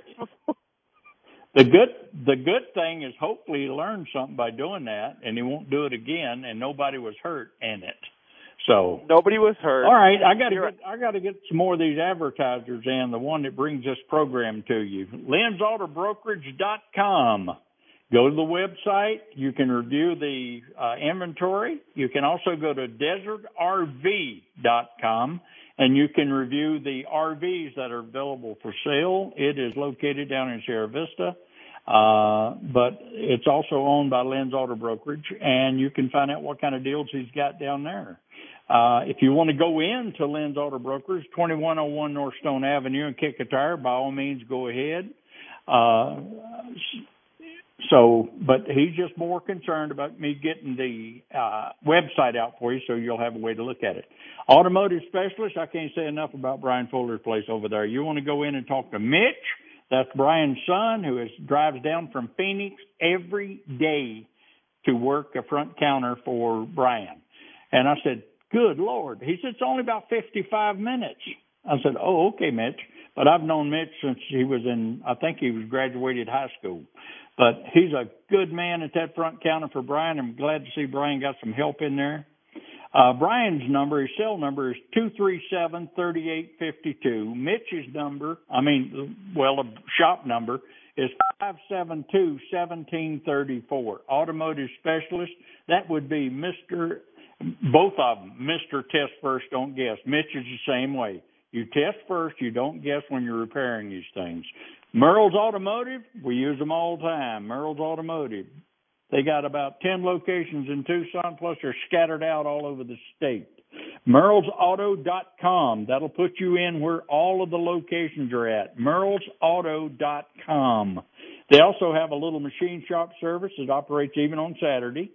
The good the good thing is hopefully he learned something by doing that, and he won't do it again, and nobody was hurt in it. So nobody was hurt. All right, I got to get I got to get some more of these advertisers in. The one that brings this program to you, LensAutoBrokerage.com. Go to the website. You can review the uh, inventory. You can also go to DesertRV.com and you can review the RVs that are available for sale. It is located down in Sierra Vista. Uh, but it's also owned by Lens Auto Brokerage, and you can find out what kind of deals he's got down there. Uh, if you want to go into Lens Auto Brokers, 2101 North Stone Avenue and kick a tire, by all means, go ahead. Uh, so, but he's just more concerned about me getting the uh, website out for you so you'll have a way to look at it. Automotive specialist, I can't say enough about Brian Fuller's place over there. You want to go in and talk to Mitch? That's Brian's son who is drives down from Phoenix every day to work a front counter for Brian. And I said, Good Lord. He said, It's only about 55 minutes. I said, Oh, okay, Mitch. But I've known Mitch since he was in, I think he was graduated high school. But he's a good man at that front counter for Brian. I'm glad to see Brian got some help in there. Uh, Brian's number, his cell number is 237-3852. Mitch's number, I mean, well, a shop number is 572-1734. Automotive specialist, that would be Mr. Both of them, Mr. Test First, Don't Guess. Mitch is the same way. You test first, you don't guess when you're repairing these things. Merle's Automotive, we use them all the time. Merle's Automotive. They got about 10 locations in Tucson, plus they're scattered out all over the state. Merle'sAuto.com. That'll put you in where all of the locations are at. Merle'sAuto.com. They also have a little machine shop service that operates even on Saturday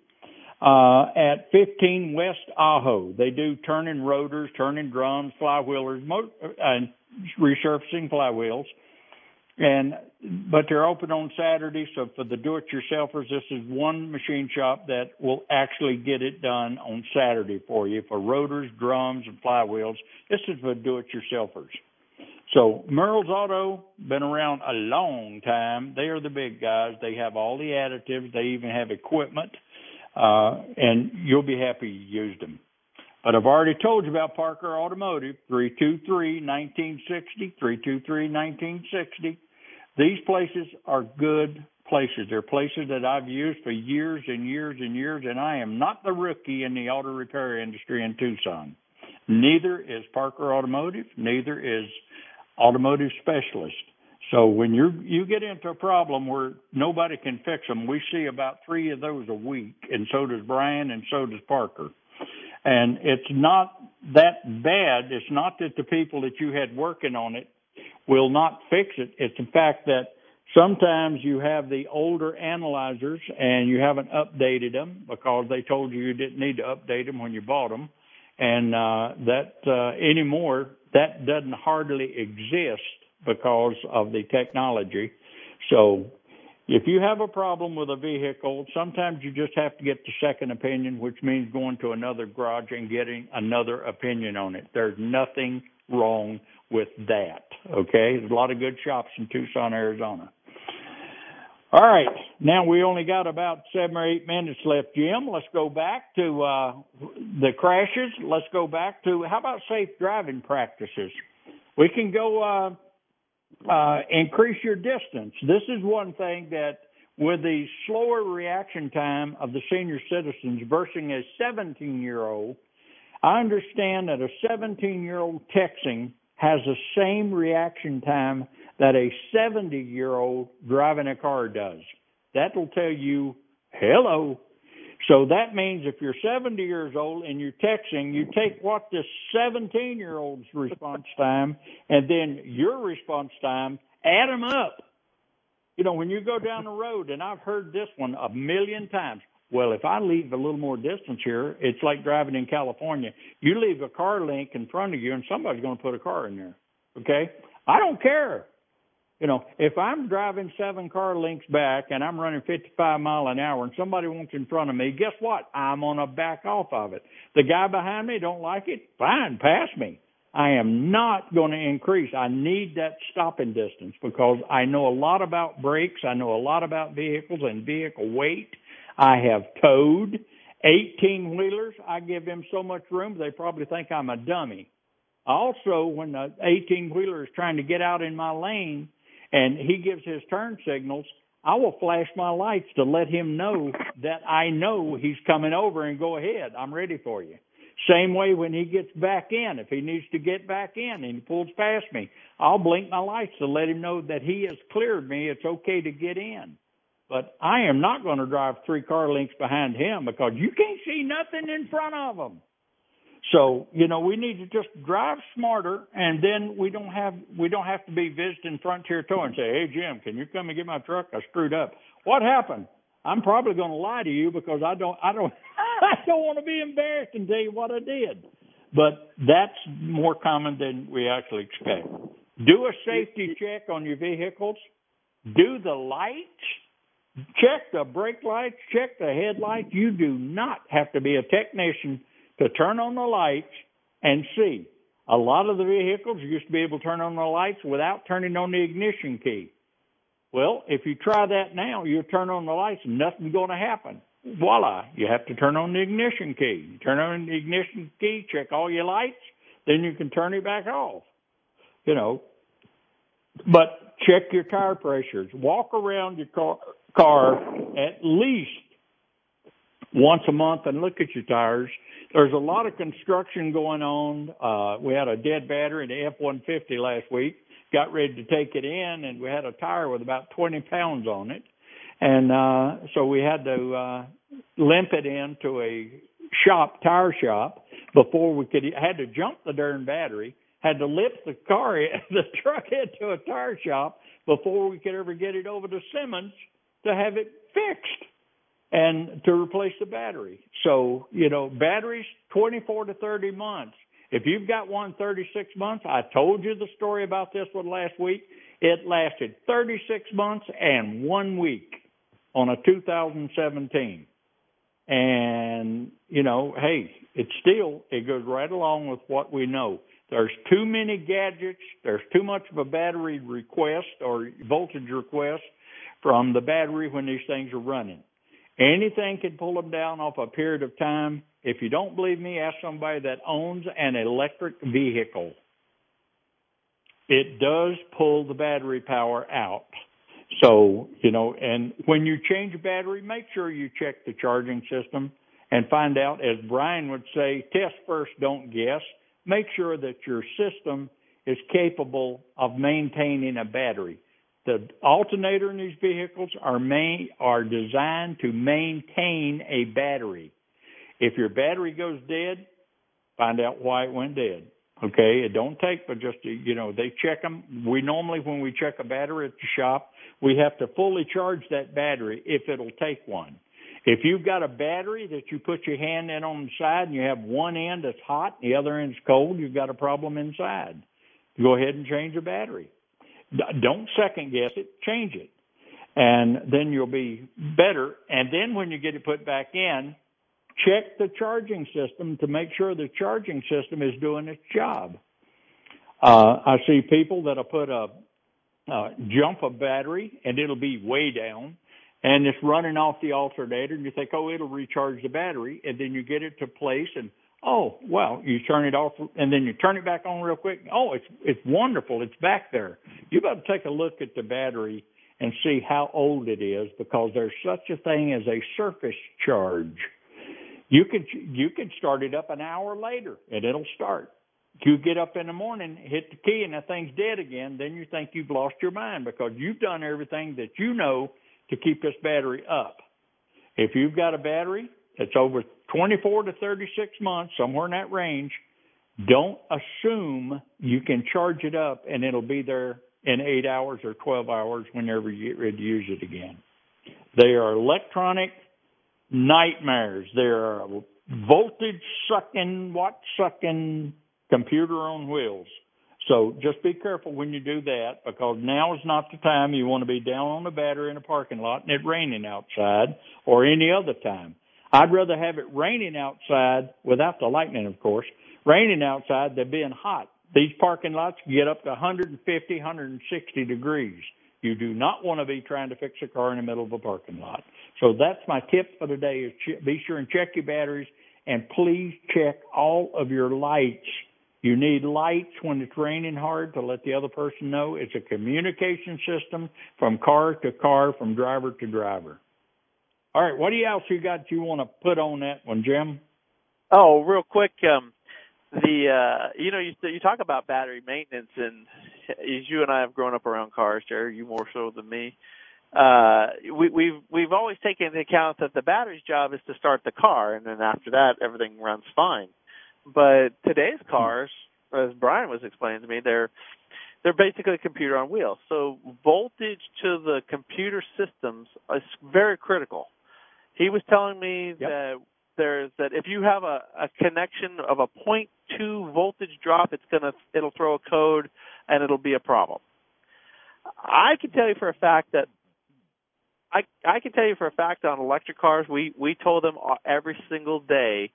uh, at 15 West Ajo. They do turning rotors, turning drums, flywheelers, mo- uh, and resurfacing flywheels. And but they're open on Saturday, so for the do-it-yourselfers, this is one machine shop that will actually get it done on Saturday for you for rotors, drums, and flywheels. This is for do-it-yourselfers. So Merle's Auto been around a long time. They are the big guys. They have all the additives. They even have equipment uh, and you'll be happy you used them. But I've already told you about Parker Automotive, 323-1960, 323-1960. These places are good places. They're places that I've used for years and years and years, and I am not the rookie in the auto repair industry in Tucson. Neither is Parker Automotive, neither is Automotive Specialist. So when you you get into a problem where nobody can fix them, we see about three of those a week, and so does Brian, and so does Parker. And it's not that bad. It's not that the people that you had working on it will not fix it. It's the fact that sometimes you have the older analyzers and you haven't updated them because they told you you didn't need to update them when you bought them, and uh, that uh, anymore that doesn't hardly exist because of the technology. So if you have a problem with a vehicle, sometimes you just have to get the second opinion, which means going to another garage and getting another opinion on it. There's nothing wrong with that. Okay? There's a lot of good shops in Tucson, Arizona. All right. Now we only got about seven or eight minutes left, Jim. Let's go back to uh, the crashes. Let's go back to how about safe driving practices? We can go uh, uh, increase your distance. This is one thing that with the slower reaction time of the senior citizens versus a 17 year old, I understand that a 17 year old texting has the same reaction time that a 70 year old driving a car does. That will tell you, hello, so that means if you're 70 years old and you're texting, you take what the 17 year old's response time and then your response time, add them up. You know, when you go down the road, and I've heard this one a million times. Well, if I leave a little more distance here, it's like driving in California. You leave a car link in front of you, and somebody's going to put a car in there. Okay? I don't care. You know, if I'm driving seven car links back and I'm running 55 mile an hour and somebody wants in front of me, guess what? I'm going to back off of it. The guy behind me don't like it. Fine, pass me. I am not going to increase. I need that stopping distance because I know a lot about brakes. I know a lot about vehicles and vehicle weight. I have towed 18 wheelers, I give them so much room they probably think I'm a dummy. Also, when the 18 wheeler is trying to get out in my lane and he gives his turn signals, I will flash my lights to let him know that I know he's coming over and go ahead. I'm ready for you. Same way when he gets back in, if he needs to get back in and he pulls past me, I'll blink my lights to let him know that he has cleared me. It's okay to get in. But I am not going to drive three car lengths behind him because you can't see nothing in front of him. So, you know, we need to just drive smarter and then we don't have we don't have to be visiting Frontier Tow and say, Hey Jim, can you come and get my truck? I screwed up. What happened? I'm probably gonna lie to you because I don't I don't I don't want to be embarrassed and tell you what I did. But that's more common than we actually expect. Do a safety check on your vehicles. Do the lights. Check the brake lights. Check the headlights. You do not have to be a technician to turn on the lights and see. A lot of the vehicles used to be able to turn on the lights without turning on the ignition key. Well, if you try that now, you turn on the lights nothing's going to happen. Voila, you have to turn on the ignition key. You turn on the ignition key, check all your lights, then you can turn it back off. You know, but check your tire pressures. Walk around your car, car at least once a month and look at your tires there's a lot of construction going on. Uh, we had a dead battery in the F-150 last week. Got ready to take it in, and we had a tire with about 20 pounds on it, and uh, so we had to uh, limp it into a shop, tire shop, before we could had to jump the darn battery. Had to lift the car, the truck into a tire shop before we could ever get it over to Simmons to have it fixed and to replace the battery. So, you know, batteries 24 to 30 months. If you've got one 36 months, I told you the story about this one last week. It lasted 36 months and one week on a 2017. And, you know, hey, it's still, it goes right along with what we know. There's too many gadgets. There's too much of a battery request or voltage request from the battery when these things are running. Anything can pull them down off a period of time. If you don't believe me, ask somebody that owns an electric vehicle. It does pull the battery power out. So, you know, and when you change a battery, make sure you check the charging system and find out, as Brian would say, test first, don't guess. Make sure that your system is capable of maintaining a battery. The alternator in these vehicles are main, are designed to maintain a battery. If your battery goes dead, find out why it went dead. Okay, it don't take but just to, you know they check them. We normally when we check a battery at the shop, we have to fully charge that battery if it'll take one. If you've got a battery that you put your hand in on the side and you have one end that's hot, and the other end's cold, you've got a problem inside. Go ahead and change the battery. Don't second guess it, change it. And then you'll be better. And then when you get it put back in, check the charging system to make sure the charging system is doing its job. Uh, I see people that'll put a, a jump a battery and it'll be way down and it's running off the alternator and you think, oh, it'll recharge the battery. And then you get it to place and Oh, well, you turn it off and then you turn it back on real quick. Oh, it's it's wonderful. It's back there. You to take a look at the battery and see how old it is because there's such a thing as a surface charge. You can you can start it up an hour later and it'll start. You get up in the morning, hit the key, and that thing's dead again. Then you think you've lost your mind because you've done everything that you know to keep this battery up. If you've got a battery that's over 24 to 36 months, somewhere in that range, don't assume you can charge it up and it'll be there in eight hours or 12 hours whenever you get ready to use it again. They are electronic nightmares. They're voltage sucking, watt sucking computer on wheels. So just be careful when you do that because now is not the time you want to be down on the battery in a parking lot and it raining outside or any other time. I'd rather have it raining outside without the lightning, of course, raining outside than being hot. These parking lots get up to 150, 160 degrees. You do not want to be trying to fix a car in the middle of a parking lot. So that's my tip for the day is be sure and check your batteries and please check all of your lights. You need lights when it's raining hard to let the other person know it's a communication system from car to car, from driver to driver. All right, what else you got you want to put on that one, Jim? Oh, real quick, um, the uh, you know you you talk about battery maintenance, and as you and I have grown up around cars, Jerry, you more so than me. Uh, we, we've we've always taken into account that the battery's job is to start the car, and then after that, everything runs fine. But today's cars, as Brian was explaining to me, they're they're basically a computer on wheels. So voltage to the computer systems is very critical. He was telling me Yep. that there's that if you have a, a connection of a 0.2 voltage drop, it's gonna it'll throw a code and it'll be a problem. I can tell you for a fact that I I can tell you for a fact on electric cars we we told them every single day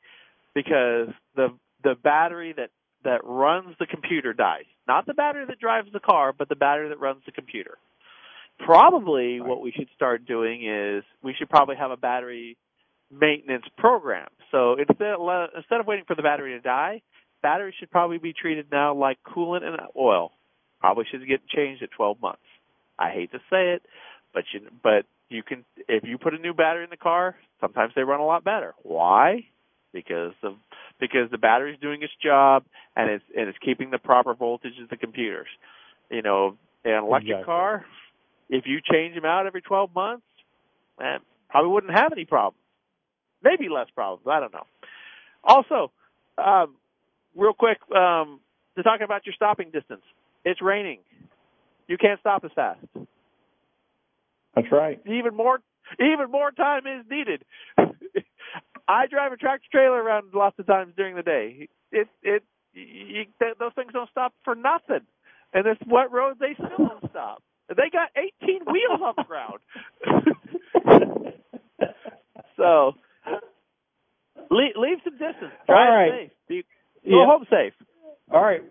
because the the battery that that runs the computer dies. Not the battery that drives the car, but the battery that runs the computer. Probably what we should start doing is we should probably have a battery maintenance program. So instead instead of waiting for the battery to die, batteries should probably be treated now like coolant and oil. Probably should get changed at 12 months. I hate to say it, but you but you can if you put a new battery in the car, sometimes they run a lot better. Why? Because the because the battery's doing its job and it's and it's keeping the proper voltage of the computers. You know, an electric Exactly. car, if you change them out every 12 months, man, probably wouldn't have any problems. Maybe less problems. I don't know. Also, um, real quick, um, to talk about your stopping distance. It's raining. You can't stop as fast. That's right. Even more, even more time is needed. I drive a tractor trailer around lots of times during the day. It, it, you, those things don't stop for nothing. And it's wet roads, they still don't stop. They got 18 wheels on the ground. so, leave, leave some distance. Drive All right. safe. Be, go Yep. home safe. All right.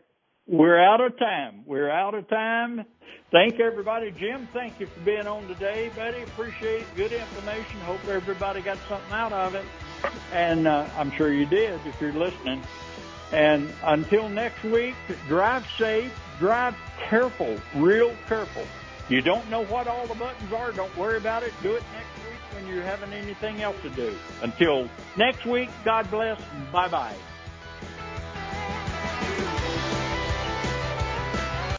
We're out of time. We're out of time. Thank everybody. Jim, thank you for being on today, buddy. Appreciate it. Good information. Hope everybody got something out of it. And uh, I'm sure you did if you're listening. And until next week, drive safe, drive careful, real careful. You don't know what all the buttons are. Don't worry about it. Do it next week when you're having anything else to do. Until next week, God bless. Bye bye.